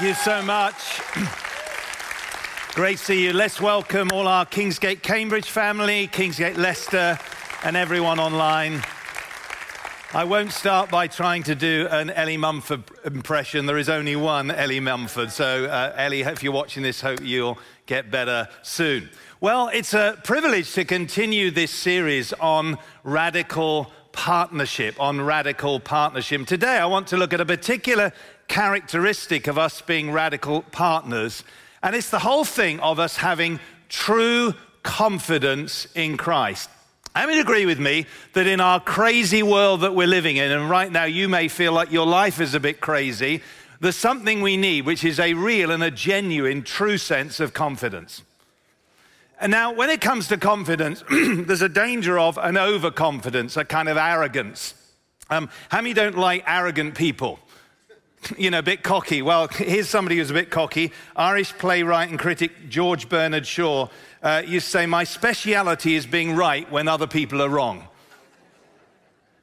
Thank you so much. Great to see you. Let's welcome all our Kingsgate Cambridge family, Kingsgate Leicester, and everyone online. I won't start by trying to do an Ellie Mumford impression. There is only one Ellie Mumford. So, uh, Ellie, if you're watching this, hope you'll get better soon. Well, it's a privilege to continue this series on radical partnership, on radical partnership. Today, I want to look at a particular characteristic of us being radical partners, and it's the whole thing of us having true confidence in Christ. I mean, agree with me that in our crazy world that we're living in, and right now you may feel like your life is a bit crazy, there's something we need, which is a real and a genuine, true sense of confidence. And now, when it comes to confidence, there's a danger of an overconfidence, a kind of arrogance. Um, how many don't like arrogant people? You know, a bit cocky. Well, here's somebody who's a bit cocky. Irish playwright and critic George Bernard Shaw uh, used to say, My speciality is being right when other people are wrong.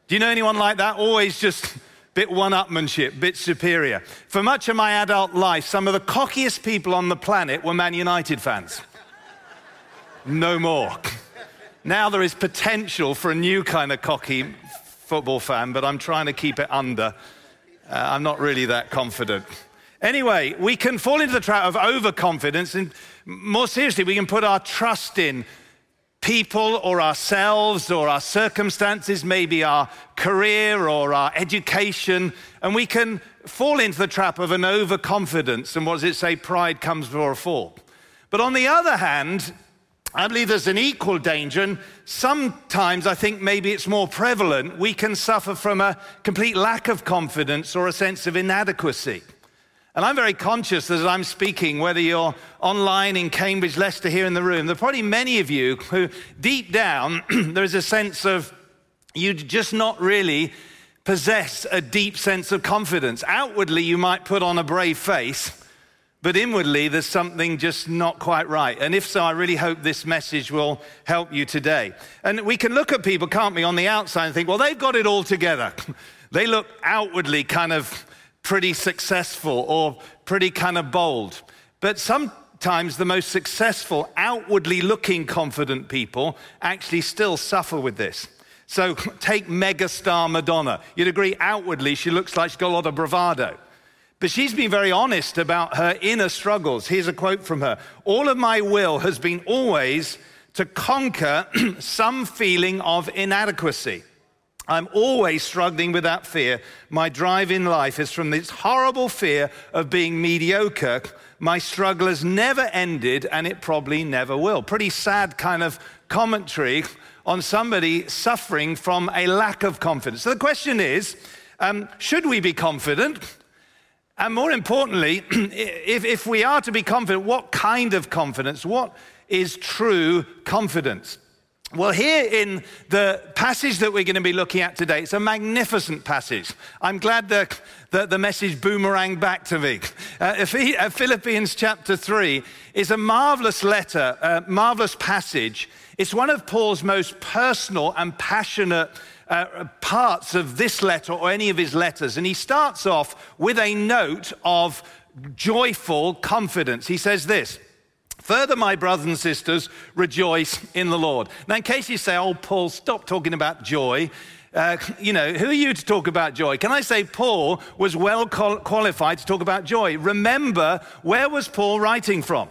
Do you know anyone like that? Always just bit one upmanship, bit superior. For much of my adult life, some of the cockiest people on the planet were Man United fans. No more. Now there is potential for a new kind of cocky football fan, but I'm trying to keep it under. Uh, I'm not really that confident. Anyway, we can fall into the trap of overconfidence, and more seriously, we can put our trust in people or ourselves or our circumstances, maybe our career or our education, and we can fall into the trap of an overconfidence. And what does it say? Pride comes before a fall. But on the other hand, I believe there's an equal danger, and sometimes I think maybe it's more prevalent. We can suffer from a complete lack of confidence or a sense of inadequacy. And I'm very conscious as I'm speaking, whether you're online in Cambridge, Leicester, here in the room, there are probably many of you who, deep down, there is a sense of you just not really possess a deep sense of confidence. Outwardly, you might put on a brave face but inwardly, there's something just not quite right. And if so, I really hope this message will help you today. And we can look at people, can't we, on the outside and think, well, they've got it all together. they look outwardly kind of pretty successful or pretty kind of bold. But sometimes the most successful, outwardly looking confident people actually still suffer with this. So take megastar Madonna. You'd agree outwardly she looks like she's got a lot of bravado. But she's been very honest about her inner struggles. Here's a quote from her All of my will has been always to conquer some feeling of inadequacy. I'm always struggling with that fear. My drive in life is from this horrible fear of being mediocre. My struggle has never ended and it probably never will. Pretty sad kind of commentary on somebody suffering from a lack of confidence. So the question is um, should we be confident? And more importantly, if, if we are to be confident, what kind of confidence? What is true confidence? Well, here in the passage that we're going to be looking at today, it's a magnificent passage. I'm glad that the, the message boomeranged back to me. Uh, uh, Philippians chapter 3 is a marvelous letter, a marvelous passage. It's one of Paul's most personal and passionate uh, parts of this letter or any of his letters. And he starts off with a note of joyful confidence. He says this. Further, my brothers and sisters, rejoice in the Lord. Now, in case you say, oh, Paul, stop talking about joy, uh, you know, who are you to talk about joy? Can I say Paul was well qualified to talk about joy? Remember, where was Paul writing from?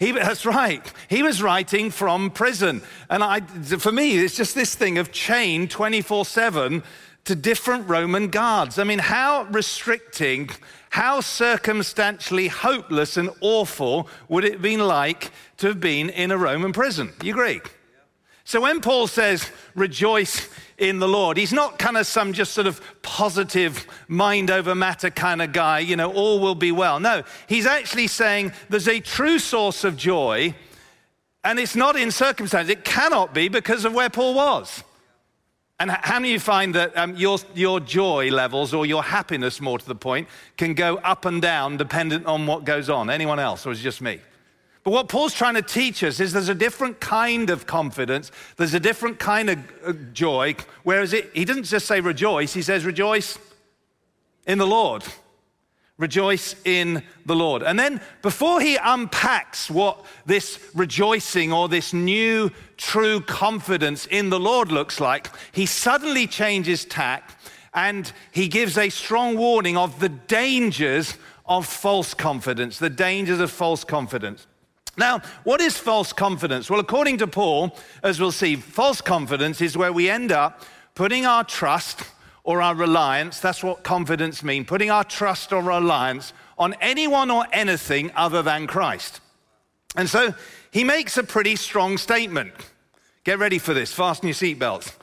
He, that's right. He was writing from prison. And I, for me, it's just this thing of chain 24 7 to different Roman guards. I mean, how restricting, how circumstantially hopeless and awful would it have been like to have been in a Roman prison? You agree? So when Paul says, rejoice in the Lord. He's not kind of some just sort of positive mind over matter kind of guy, you know, all will be well. No, he's actually saying there's a true source of joy, and it's not in circumstance. It cannot be because of where Paul was. And how many of you find that um, your, your joy levels or your happiness, more to the point, can go up and down dependent on what goes on? Anyone else, or is it just me? But what Paul's trying to teach us is there's a different kind of confidence, there's a different kind of uh, joy, whereas it, he doesn't just say rejoice, he says rejoice in the Lord. Rejoice in the Lord. And then, before he unpacks what this rejoicing or this new true confidence in the Lord looks like, he suddenly changes tack and he gives a strong warning of the dangers of false confidence, the dangers of false confidence. Now, what is false confidence? Well, according to Paul, as we'll see, false confidence is where we end up putting our trust or our reliance, that's what confidence means, putting our trust or reliance on anyone or anything other than Christ. And so he makes a pretty strong statement. Get ready for this, fasten your seatbelts.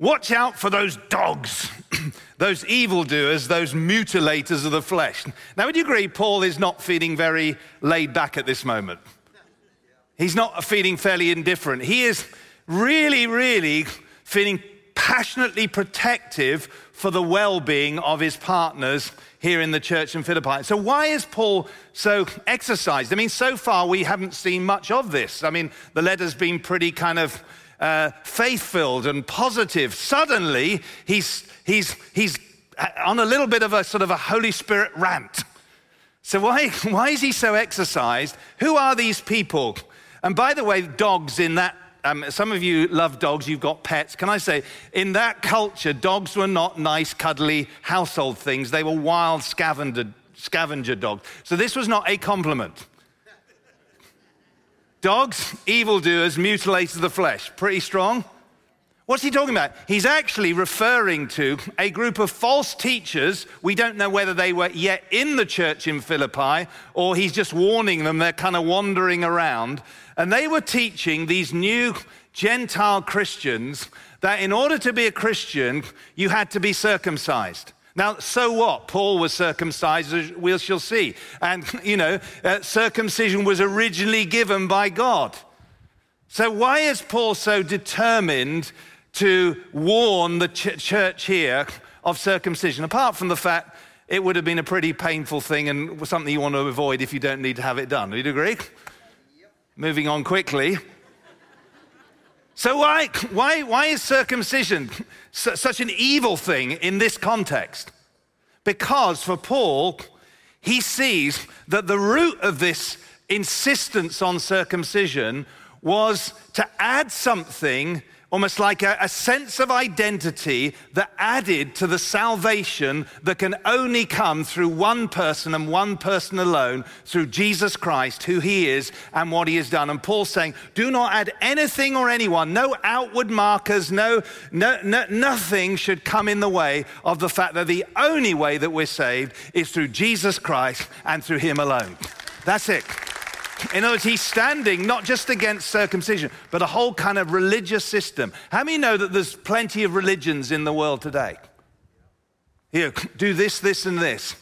Watch out for those dogs, those evildoers, those mutilators of the flesh. Now, would you agree Paul is not feeling very laid back at this moment? He's not feeling fairly indifferent. He is really, really feeling passionately protective for the well being of his partners here in the church in Philippi. So, why is Paul so exercised? I mean, so far we haven't seen much of this. I mean, the letter's been pretty kind of uh, faith filled and positive. Suddenly, he's, he's, he's on a little bit of a sort of a Holy Spirit rant. So, why, why is he so exercised? Who are these people? And by the way, dogs in that um, some of you love dogs, you've got pets. Can I say, in that culture, dogs were not nice, cuddly household things. They were wild scavenger, scavenger dogs. So this was not a compliment. Dogs, evildoers, mutilators of the flesh. Pretty strong. What's he talking about? He's actually referring to a group of false teachers. We don't know whether they were yet in the church in Philippi or he's just warning them they're kind of wandering around. And they were teaching these new Gentile Christians that in order to be a Christian, you had to be circumcised. Now, so what? Paul was circumcised, as we shall see. And, you know, uh, circumcision was originally given by God. So, why is Paul so determined to warn the ch- church here of circumcision? Apart from the fact it would have been a pretty painful thing and something you want to avoid if you don't need to have it done. Do you agree? Moving on quickly. So, why, why, why is circumcision such an evil thing in this context? Because for Paul, he sees that the root of this insistence on circumcision was to add something almost like a, a, sense of identity that added to the salvation that can only come through one person and one person alone, through Jesus Christ, who he is and what he has done. And Paul's saying, do not add anything or anyone, no outward markers, no, no, no nothing should come in the way of the fact that the only way that we're saved is through Jesus Christ and through him alone. That's it. In other words, he's standing not just against circumcision, but a whole kind of religious system. How many know that there's plenty of religions in the world today? Here, do this, this, and this.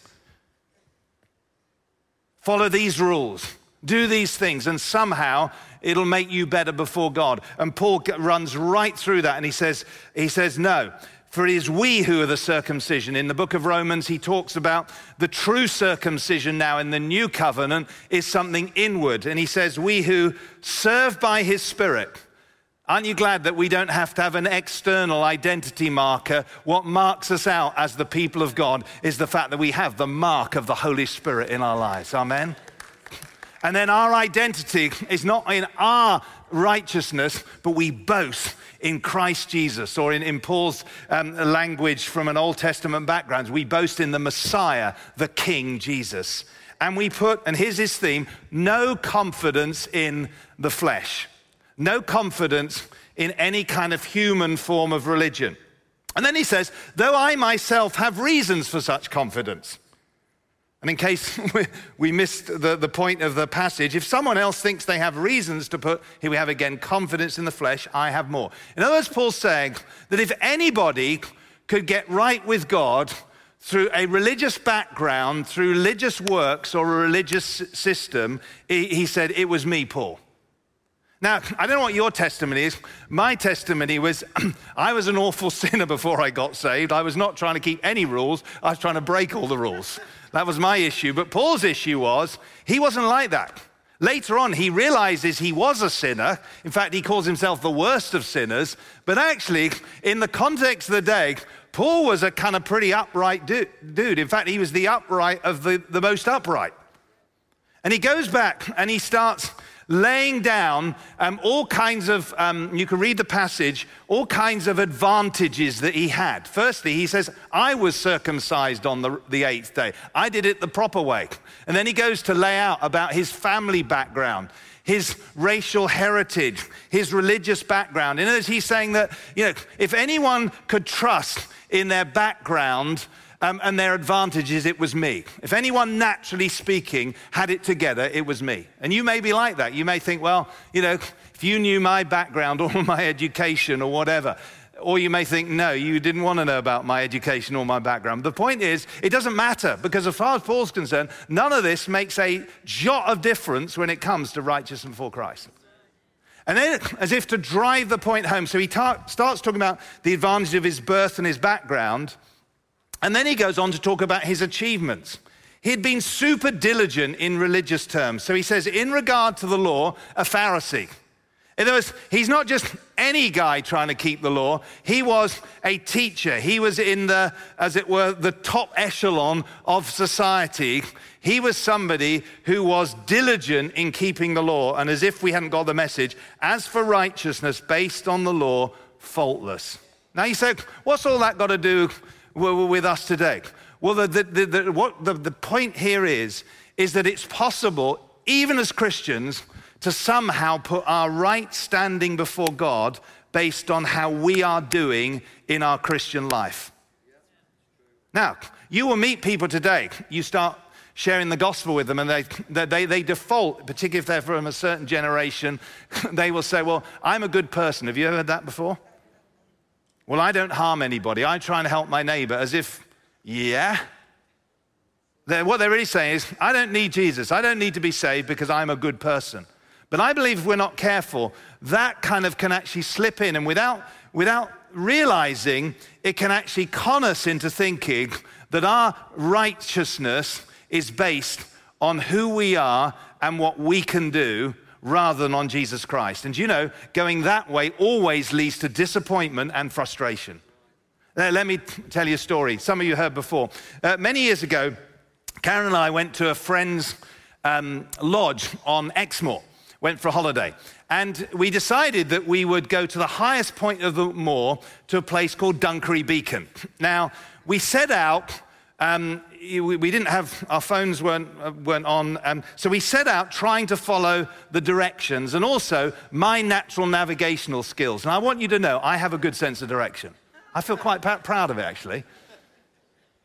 Follow these rules. Do these things, and somehow it'll make you better before God. And Paul runs right through that, and he says, he says, no. For it is we who are the circumcision. In the book of Romans, he talks about the true circumcision now in the new covenant is something inward. And he says, We who serve by his spirit. Aren't you glad that we don't have to have an external identity marker? What marks us out as the people of God is the fact that we have the mark of the Holy Spirit in our lives. Amen. And then our identity is not in our righteousness, but we boast in Christ Jesus, or in, in Paul's um, language from an Old Testament background, we boast in the Messiah, the King Jesus. And we put, and here's his theme no confidence in the flesh, no confidence in any kind of human form of religion. And then he says, though I myself have reasons for such confidence. And in case we missed the, the point of the passage, if someone else thinks they have reasons to put, here we have again confidence in the flesh, I have more. In other words, Paul's saying that if anybody could get right with God through a religious background, through religious works or a religious system, he, he said, it was me, Paul. Now, I don't know what your testimony is. My testimony was I was an awful sinner before I got saved. I was not trying to keep any rules, I was trying to break all the rules. That was my issue. But Paul's issue was he wasn't like that. Later on, he realizes he was a sinner. In fact, he calls himself the worst of sinners. But actually, in the context of the day, Paul was a kind of pretty upright dude. In fact, he was the upright of the, the most upright. And he goes back and he starts laying down um, all kinds of, um, you can read the passage, all kinds of advantages that he had. Firstly, he says, I was circumcised on the, the eighth day. I did it the proper way. And then he goes to lay out about his family background his racial heritage, his religious background. In other words, he's saying that, you know, if anyone could trust in their background um, and their advantages, it was me. If anyone, naturally speaking, had it together, it was me. And you may be like that. You may think, well, you know, if you knew my background or my education or whatever, or you may think, no, you didn't want to know about my education or my background. The point is, it doesn't matter because, as far as Paul's concerned, none of this makes a jot of difference when it comes to righteousness before Christ. And then, as if to drive the point home, so he ta- starts talking about the advantage of his birth and his background. And then he goes on to talk about his achievements. He'd been super diligent in religious terms. So he says, in regard to the law, a Pharisee. In other words, he's not just any guy trying to keep the law. He was a teacher. He was in the, as it were, the top echelon of society. He was somebody who was diligent in keeping the law. And as if we hadn't got the message, as for righteousness based on the law, faultless. Now you say, what's all that got to do with us today? Well, the, the, the, what the, the point here is, is that it's possible, even as Christians, to somehow put our right standing before God based on how we are doing in our Christian life. Now, you will meet people today. You start sharing the gospel with them, and they, they, they default, particularly if they're from a certain generation, they will say, Well, I'm a good person. Have you ever heard that before? Well, I don't harm anybody. I try and help my neighbor as if, yeah. They're, what they're really saying is, I don't need Jesus. I don't need to be saved because I'm a good person. But I believe if we're not careful, that kind of can actually slip in, and without, without realizing, it can actually con us into thinking that our righteousness is based on who we are and what we can do rather than on Jesus Christ. And you know, going that way always leads to disappointment and frustration. Uh, let me t- tell you a story. Some of you heard before. Uh, many years ago, Karen and I went to a friend's um, lodge on Exmoor, went for a holiday. And we decided that we would go to the highest point of the moor to a place called Dunkery Beacon. Now, we set out um, we didn't have, our phones weren't, uh, weren't on. Um, so we set out trying to follow the directions and also my natural navigational skills. And I want you to know I have a good sense of direction. I feel quite p- proud of it, actually.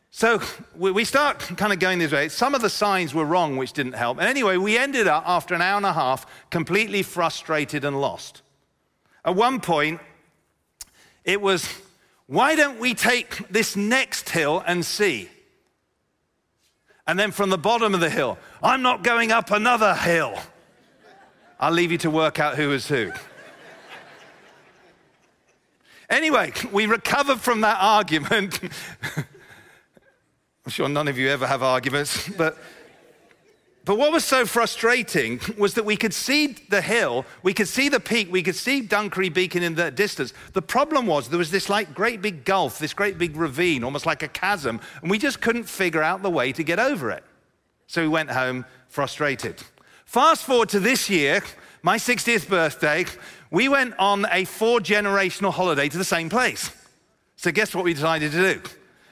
So we start kind of going this way. Some of the signs were wrong, which didn't help. And anyway, we ended up, after an hour and a half, completely frustrated and lost. At one point, it was, why don't we take this next hill and see? And then from the bottom of the hill, I'm not going up another hill. I'll leave you to work out who is who. Anyway, we recovered from that argument. I'm sure none of you ever have arguments, but but what was so frustrating was that we could see the hill, we could see the peak, we could see Dunkery Beacon in the distance. The problem was there was this like great big gulf, this great big ravine, almost like a chasm, and we just couldn't figure out the way to get over it. So we went home frustrated. Fast forward to this year, my 60th birthday, we went on a four generational holiday to the same place. So guess what we decided to do?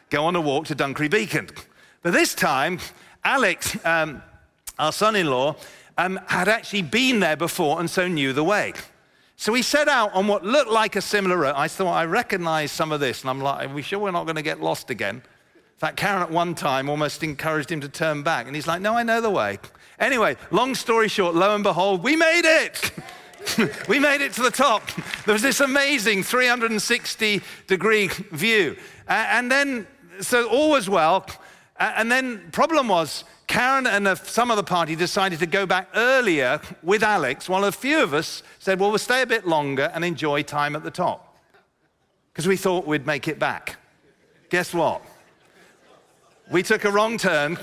Go on a walk to Dunkery Beacon. But this time, Alex, um, our son in law, um, had actually been there before and so knew the way. So we set out on what looked like a similar route. I thought, I recognize some of this. And I'm like, are we sure we're not going to get lost again? In fact, Karen at one time almost encouraged him to turn back. And he's like, no, I know the way. Anyway, long story short, lo and behold, we made it. we made it to the top. There was this amazing 360 degree view. Uh, and then, so all was well. Uh, and then problem was, Karen and some of the party decided to go back earlier with Alex, while a few of us said, well, we'll stay a bit longer and enjoy time at the top. Because we thought we'd make it back. Guess what? We took a wrong turn.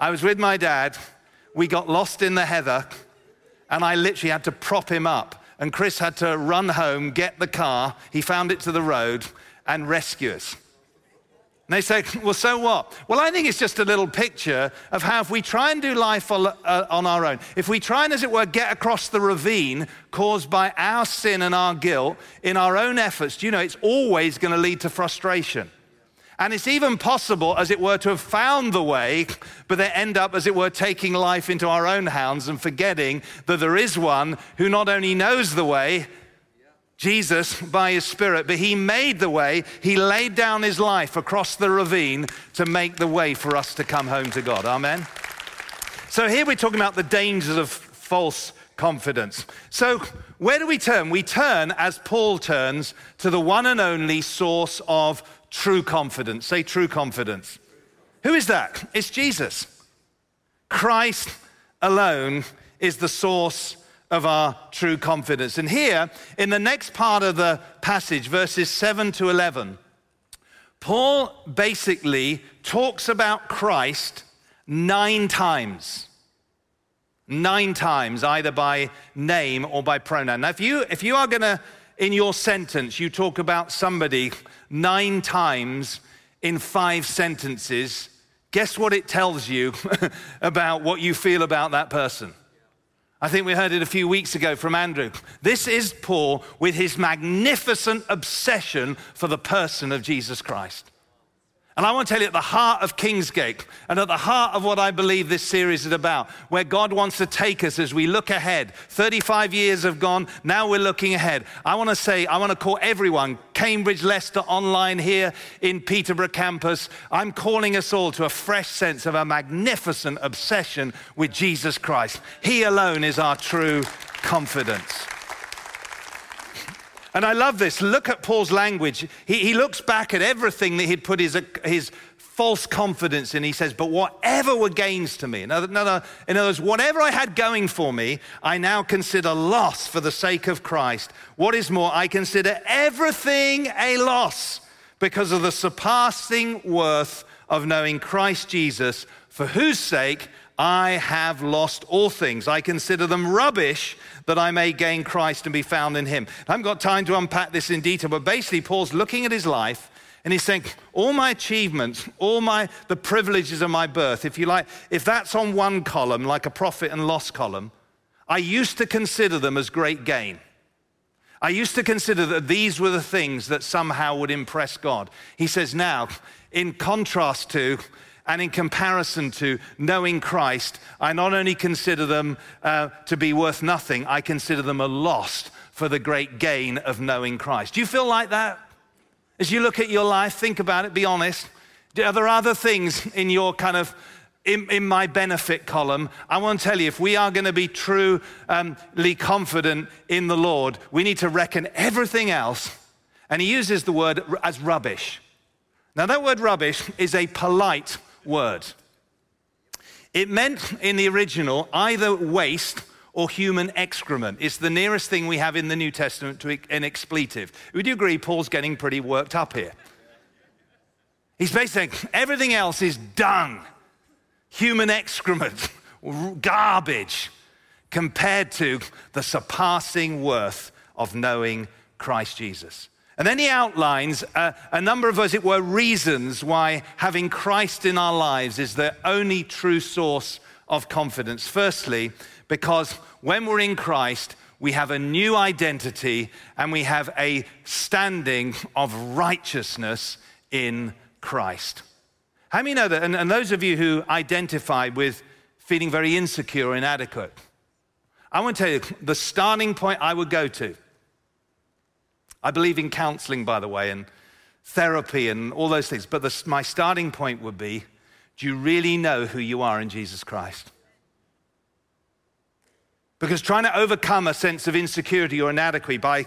I was with my dad. We got lost in the heather, and I literally had to prop him up. And Chris had to run home, get the car. He found it to the road, and rescue us. And they say, well, so what? Well, I think it's just a little picture of how if we try and do life uh, on our own, if we try and, as it were, get across the ravine caused by our sin and our guilt in our own efforts, you know, it's always going to lead to frustration. And it's even possible, as it were, to have found the way, but they end up, as it were, taking life into our own hands and forgetting that there is one who not only knows the way, Jesus by his Spirit, but he made the way. He laid down his life across the ravine to make the way for us to come home to God. Amen. So here we're talking about the dangers of false confidence. So where do we turn? We turn, as Paul turns, to the one and only source of true confidence. Say true confidence. Who is that? It's Jesus. Christ alone is the source of our true confidence. And here, in the next part of the passage, verses 7 to 11, Paul basically talks about Christ nine times. Nine times, either by name or by pronoun. Now, if you, if you are going to, in your sentence, you talk about somebody nine times in five sentences, guess what it tells you about what you feel about that person? I think we heard it a few weeks ago from Andrew. This is Paul with his magnificent obsession for the person of Jesus Christ. And I want to tell you at the heart of Kingsgate and at the heart of what I believe this series is about, where God wants to take us as we look ahead. 35 years have gone, now we're looking ahead. I want to say, I want to call everyone, Cambridge, Leicester, online here in Peterborough campus, I'm calling us all to a fresh sense of a magnificent obsession with Jesus Christ. He alone is our true confidence. And I love this. Look at Paul's language. He, he looks back at everything that he'd put his, his false confidence in. He says, But whatever were gains to me, in other, in other words, whatever I had going for me, I now consider loss for the sake of Christ. What is more, I consider everything a loss because of the surpassing worth of knowing Christ Jesus, for whose sake I have lost all things. I consider them rubbish that I may gain Christ and be found in him. I haven't got time to unpack this in detail, but basically, Paul's looking at his life and he's saying, all my achievements, all my the privileges of my birth, if you like, if that's on one column, like a profit and loss column, I used to consider them as great gain. I used to consider that these were the things that somehow would impress God. He says, now, in contrast to and in comparison to knowing Christ, I not only consider them uh, to be worth nothing, I consider them a loss for the great gain of knowing Christ. Do you feel like that? As you look at your life, think about it, be honest. Are there other things in your kind of in, in, my benefit column, I want to tell you if we are going to be truly confident in the Lord, we need to reckon everything else. And he uses the word as rubbish. Now, that word rubbish is a polite word. It meant in the original either waste or human excrement. It's the nearest thing we have in the New Testament to an expletive. Would you agree Paul's getting pretty worked up here? He's basically saying everything else is dung, human excrement, garbage, compared to the surpassing worth of knowing Christ Jesus. And then he outlines a, a, number of, as it were, reasons why having Christ in our lives is the only true source of confidence. Firstly, because when we're in Christ, we have a new identity and we have a standing of righteousness in Christ. How many know that? And, and those of you who identify with feeling very insecure or inadequate, I want to tell you the starting point I would go to I believe in counseling, by the way, and therapy and all those things. But the, my starting point would be do you really know who you are in Jesus Christ? Because trying to overcome a sense of insecurity or inadequacy by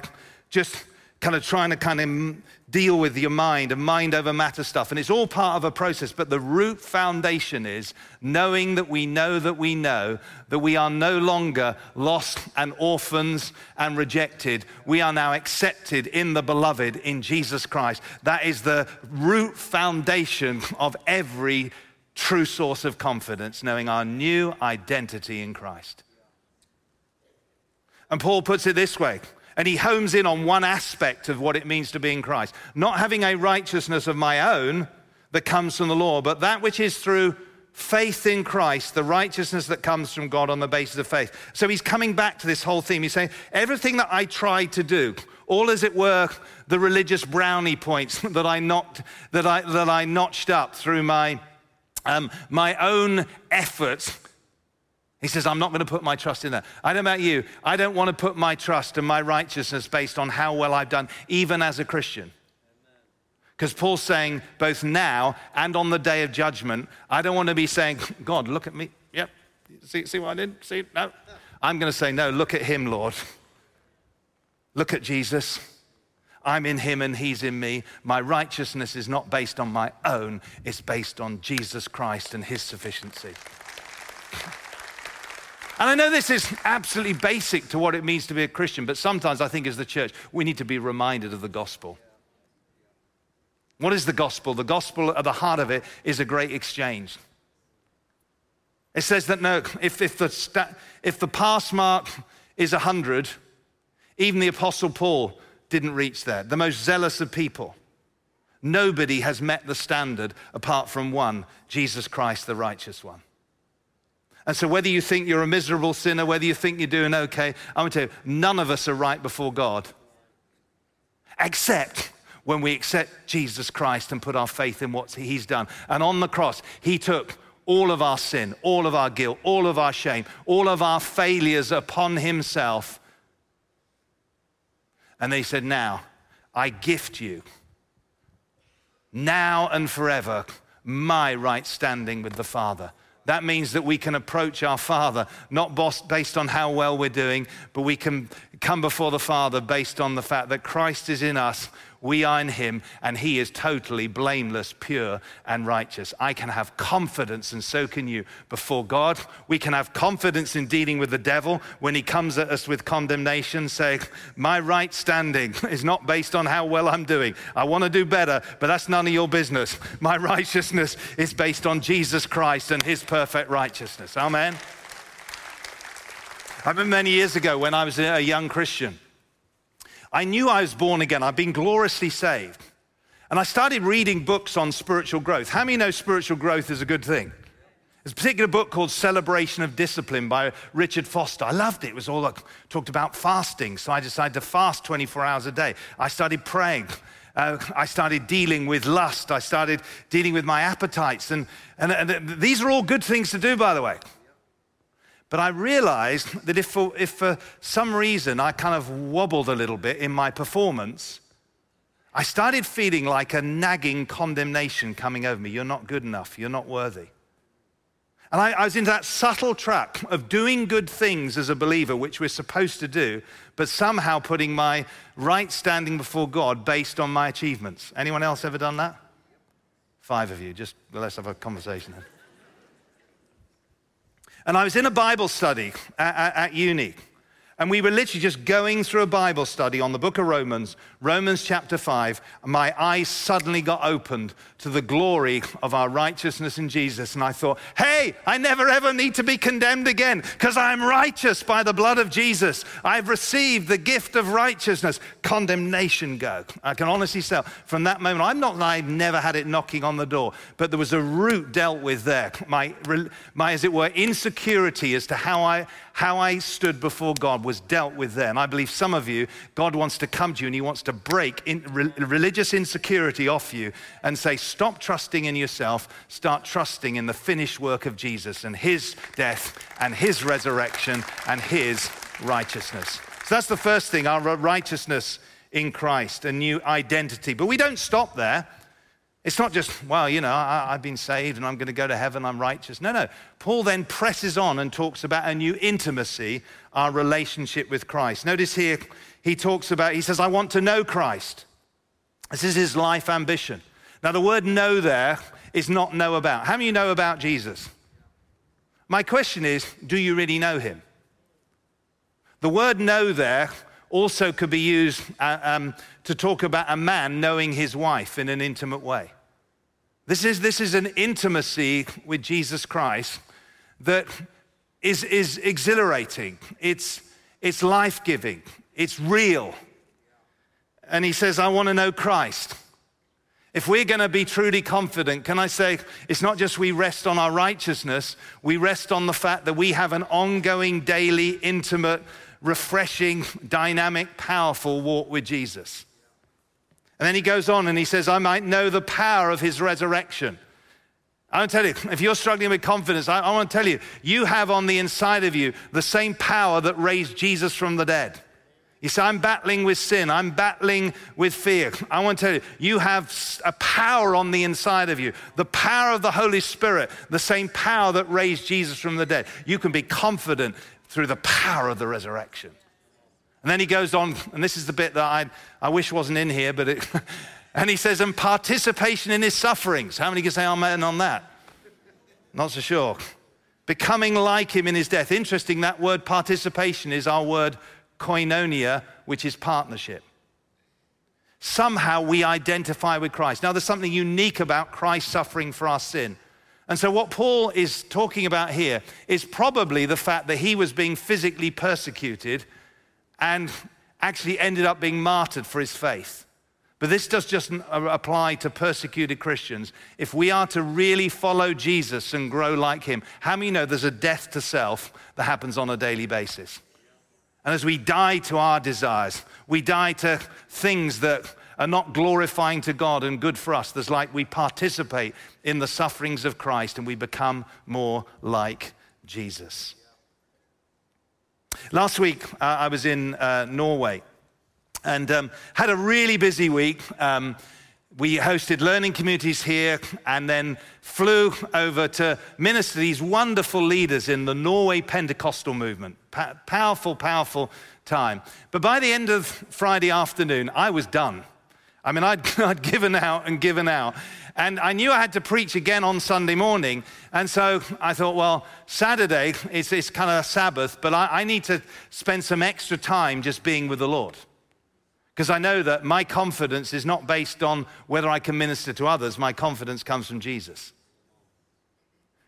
just kind of trying to kind of deal with your mind and mind over matter stuff. And it's all part of a process. But the root foundation is knowing that we know that we know that we are no longer lost and orphans and rejected. We are now accepted in the beloved in Jesus Christ. That is the root foundation of every true source of confidence, knowing our new identity in Christ. And Paul puts it this way And he homes in on one aspect of what it means to be in Christ. Not having a righteousness of my own that comes from the law, but that which is through faith in Christ, the righteousness that comes from God on the basis of faith. So he's coming back to this whole theme. He's saying, everything that I tried to do, all as it were, the religious brownie points that I, knocked, that I, that I notched up through my, um, my own efforts. He says, I'm not going to put my trust in that. I don't know about you. I don't want to put my trust and my righteousness based on how well I've done, even as a Christian. Because Paul's saying, both now and on the day of judgment, I don't want to be saying, God, look at me. Yep. See, see what I did? See? No. I'm going to say, no, look at him, Lord. Look at Jesus. I'm in him and he's in me. My righteousness is not based on my own, it's based on Jesus Christ and his sufficiency. And I know this is absolutely basic to what it means to be a Christian, but sometimes I think as the church, we need to be reminded of the gospel. What is the gospel? The gospel at the heart of it is a great exchange. It says that no, if, if, the, if the pass mark is 100, even the Apostle Paul didn't reach there. The most zealous of people. Nobody has met the standard apart from one, Jesus Christ, the righteous one. And so, whether you think you're a miserable sinner, whether you think you're doing okay, I'm going to tell you, none of us are right before God. Except when we accept Jesus Christ and put our faith in what he's done. And on the cross, he took all of our sin, all of our guilt, all of our shame, all of our failures upon himself. And they said, Now, I gift you, now and forever, my right standing with the Father. That means that we can approach our Father not based on how well we're doing, but we can come before the Father based on the fact that Christ is in us we are in him, and he is totally blameless, pure, and righteous. I can have confidence, and so can you, before God. We can have confidence in dealing with the devil when he comes at us with condemnation, saying, My right standing is not based on how well I'm doing. I want to do better, but that's none of your business. My righteousness is based on Jesus Christ and his perfect righteousness. Amen. I remember many years ago when I was a young Christian. I knew I was born again. I've been gloriously saved. And I started reading books on spiritual growth. How many know spiritual growth is a good thing? There's a particular book called Celebration of Discipline by Richard Foster. I loved it. It was all like, talked about fasting. So I decided to fast 24 hours a day. I started praying. Uh, I started dealing with lust. I started dealing with my appetites. And, and, and these are all good things to do, by the way. But I realized that if for, if for some reason I kind of wobbled a little bit in my performance, I started feeling like a nagging condemnation coming over me. You're not good enough. You're not worthy. And I, I, was into that subtle trap of doing good things as a believer, which we're supposed to do, but somehow putting my right standing before God based on my achievements. Anyone else ever done that? Five of you. Just let's have a conversation then. And I was in a Bible study at, at, at uni. And we were literally just going through a Bible study on the book of Romans, Romans chapter 5. And my eyes suddenly got opened to the glory of our righteousness in Jesus. And I thought, hey, I never ever need to be condemned again because I'm righteous by the blood of Jesus. I've received the gift of righteousness. Condemnation go. I can honestly say from that moment, I'm not I've never had it knocking on the door, but there was a root dealt with there. My, my as it were, insecurity as to how I, how I stood before God was dealt with there. And I believe some of you, God wants to come to you and He wants to break in, re, religious insecurity off you and say, stop trusting in yourself, start trusting in the finished work of Jesus and His death and His resurrection and His righteousness. So that's the first thing, our righteousness in Christ, a new identity. But we don't stop there. It's not just, well, you know, I, have been saved and I'm going to go to heaven, I'm righteous. No, no. Paul then presses on and talks about a new intimacy, our relationship with Christ. Notice here, he talks about, he says, I want to know Christ. This is his life ambition. Now, the word know there is not know about. How many know about Jesus? My question is, do you really know him? The word know there also could be used uh, um, to talk about a man knowing his wife in an intimate way. This is, this is an intimacy with Jesus Christ that is, is exhilarating, it's, it's life giving, it's real. And he says, I want to know Christ. If we're going to be truly confident, can I say, it's not just we rest on our righteousness, we rest on the fact that we have an ongoing, daily, intimate, refreshing, dynamic, powerful walk with Jesus. And then he goes on and he says, I might know the power of his resurrection. I want to tell you, if you're struggling with confidence, I, I want to tell you, you have on the inside of you the same power that raised Jesus from the dead. You say, I'm battling with sin. I'm battling with fear. I want to tell you, you have a power on the inside of you. The power of the Holy Spirit, the same power that raised Jesus from the dead. You can be confident through the power of the resurrection. And then he goes on, and this is the bit that I, I wish wasn't in here, but it, and he says, and participation in his sufferings. How many can say amen on that? Not so sure. Becoming like him in his death. Interesting, that word participation is our word koinonia, which is partnership. Somehow we identify with Christ. Now, there's something unique about Christ suffering for our sin. And so, what Paul is talking about here is probably the fact that he was being physically persecuted and actually ended up being martyred for his faith. But this does just uh, apply to persecuted Christians. If we are to really follow Jesus and grow like him, how many know there's a death to self that happens on a daily basis? And as we die to our desires, we die to things that are not glorifying to God and good for us. There's like we participate in the sufferings of Christ and we become more like Jesus. Last week, uh, I was in uh, Norway and um, had a really busy week. Um, we hosted learning communities here and then flew over to minister these wonderful leaders in the Norway Pentecostal movement. powerful, powerful time. But by the end of Friday afternoon, I was done. I mean, I'd, I'd given out and given out. And I knew I had to preach again on Sunday morning. And so I thought, well, Saturday, it's, it's kind of a Sabbath, but I, I need to spend some extra time just being with the Lord. Because I know that my confidence is not based on whether I can minister to others, my confidence comes from Jesus.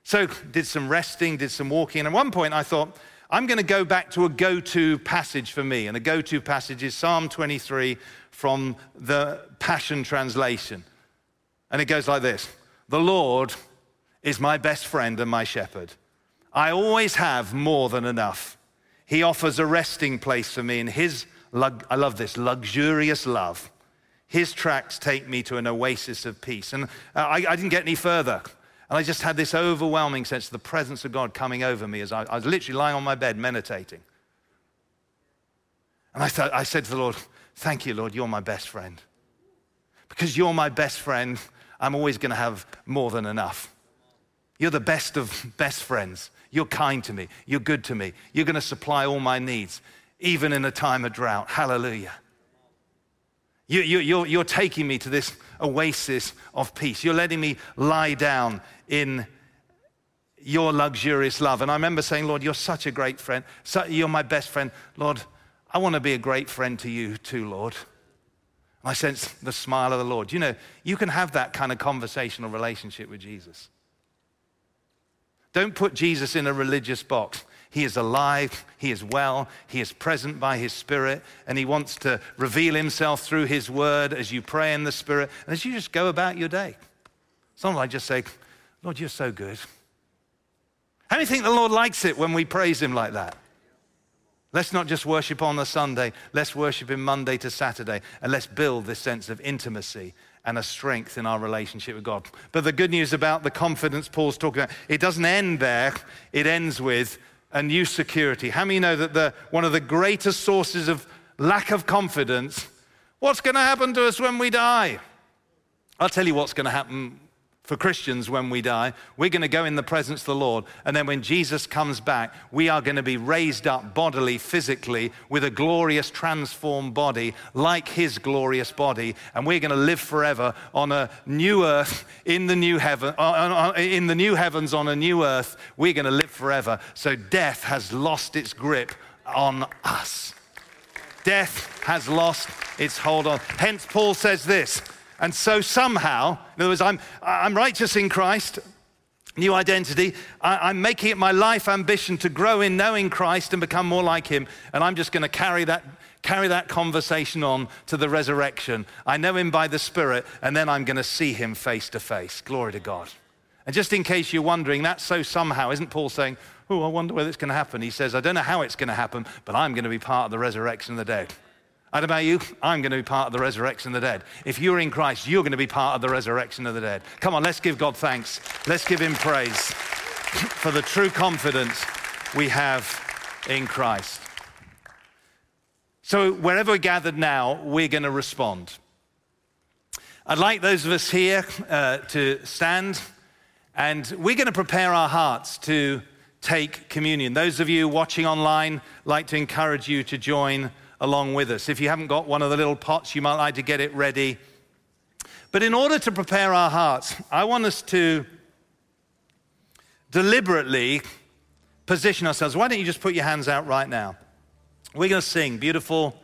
So, did some resting, did some walking. And at one point, I thought, I'm going to go back to a go to passage for me. And a go to passage is Psalm 23 from the Passion Translation. And it goes like this The Lord is my best friend and my shepherd. I always have more than enough. He offers a resting place for me in His I love this, luxurious love. His tracks take me to an oasis of peace. And uh, I, I didn't get any further. And I just had this overwhelming sense of the presence of God coming over me as I, I was literally lying on my bed meditating. And I, thought, I said to the Lord, Thank you, Lord, you're my best friend. Because you're my best friend, I'm always going to have more than enough. You're the best of best friends. You're kind to me. You're good to me. You're going to supply all my needs even in a time of drought. Hallelujah. You, you, you're, you're taking me to this oasis of peace. You're letting me lie down in your luxurious love. And I remember saying, Lord, you're such a great friend. You're my best friend. Lord, I want to be a great friend to you too, Lord. I sense the smile of the Lord. You know, you can have that kind of conversational relationship with Jesus. Don't put Jesus in a religious box. He is alive, He is well, He is present by His Spirit, and He wants to reveal Himself through His Word as you pray in the Spirit and as you just go about your day. Sometimes I just say, Lord, you're so good. How do you think the Lord likes it when we praise Him like that? Let's not just worship on a Sunday, let's worship Him Monday to Saturday, and let's build this sense of intimacy and a strength in our relationship with God. But the good news about the confidence Paul's talking about, it doesn't end there, it ends with a new security. How many know that the, one of the greatest sources of lack of confidence, what's going to happen to us when we die? I'll tell you what's going to happen for Christians when we die. We're going to go in the presence of the Lord. And then when Jesus comes back, we are going to be raised up bodily, physically, with a glorious, transformed body like his glorious body. And we're going to live forever on a new earth in the new heaven, uh, uh, uh, in the new heavens on a new earth. We're going to live forever. So death has lost its grip on us. Death has lost its hold on. Hence, Paul says this and so somehow, in other words, I'm, I'm righteous in Christ, new identity. I, am making it my life ambition to grow in knowing Christ and become more like Him. And I'm just going to carry that carry that conversation on to the resurrection. I know him by the Spirit, and then I'm going to see him face to face. Glory to God. And just in case you're wondering, that's so somehow, isn't Paul saying, Oh, I wonder whether it's going to happen? He says, I don't know how it's going to happen, but I'm going to be part of the resurrection of the dead. I don't know about you, I'm going to be part of the resurrection of the dead. If you're in Christ, you're going to be part of the resurrection of the dead. Come on, let's give God thanks. Let's give him praise for the true confidence we have in Christ. So, wherever we're gathered now, we're going to respond. I'd like those of us here uh, to stand, and we're going to prepare our hearts to take communion. Those of you watching online, like to encourage you to join along with us. If you haven't got one of the little pots, you might like to get it ready. But in order to prepare our hearts, I want us to deliberately position ourselves. Why don't you just put your hands out right now? We're going to sing beautiful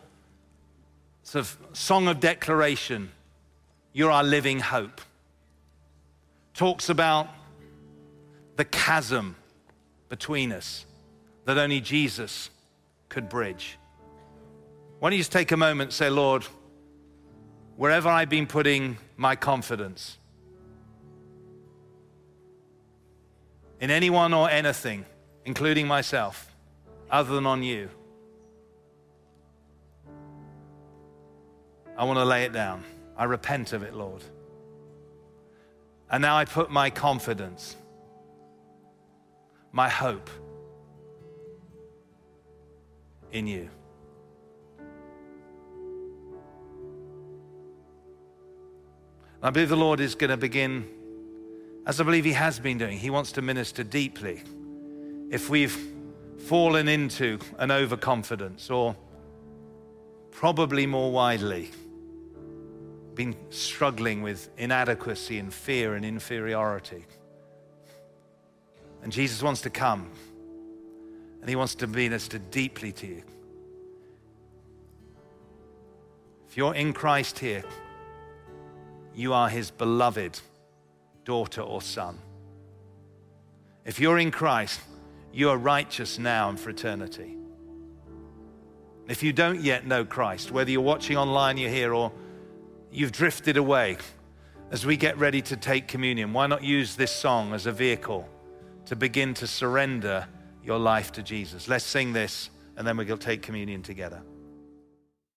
sort of song of declaration. You're our living hope. Talks about the chasm between us that only Jesus could bridge. Why don't you just take a moment and say, Lord, wherever I've been putting my confidence, in anyone or anything, including myself, other than on you, I want to lay it down. I repent of it, Lord. And now I put my confidence my hope in you. I believe the Lord is going to begin, as I believe He has been doing, He wants to minister deeply. If we've fallen into an overconfidence, or probably more widely, been struggling with inadequacy and fear and inferiority. And Jesus wants to come and he wants to minister deeply to you. If you're in Christ here, you are his beloved daughter or son. If you're in Christ, you are righteous now and for eternity. If you don't yet know Christ, whether you're watching online, you're here, or you've drifted away, as we get ready to take communion, why not use this song as a vehicle to begin to surrender your life to Jesus. Let's sing this and then we'll take communion together.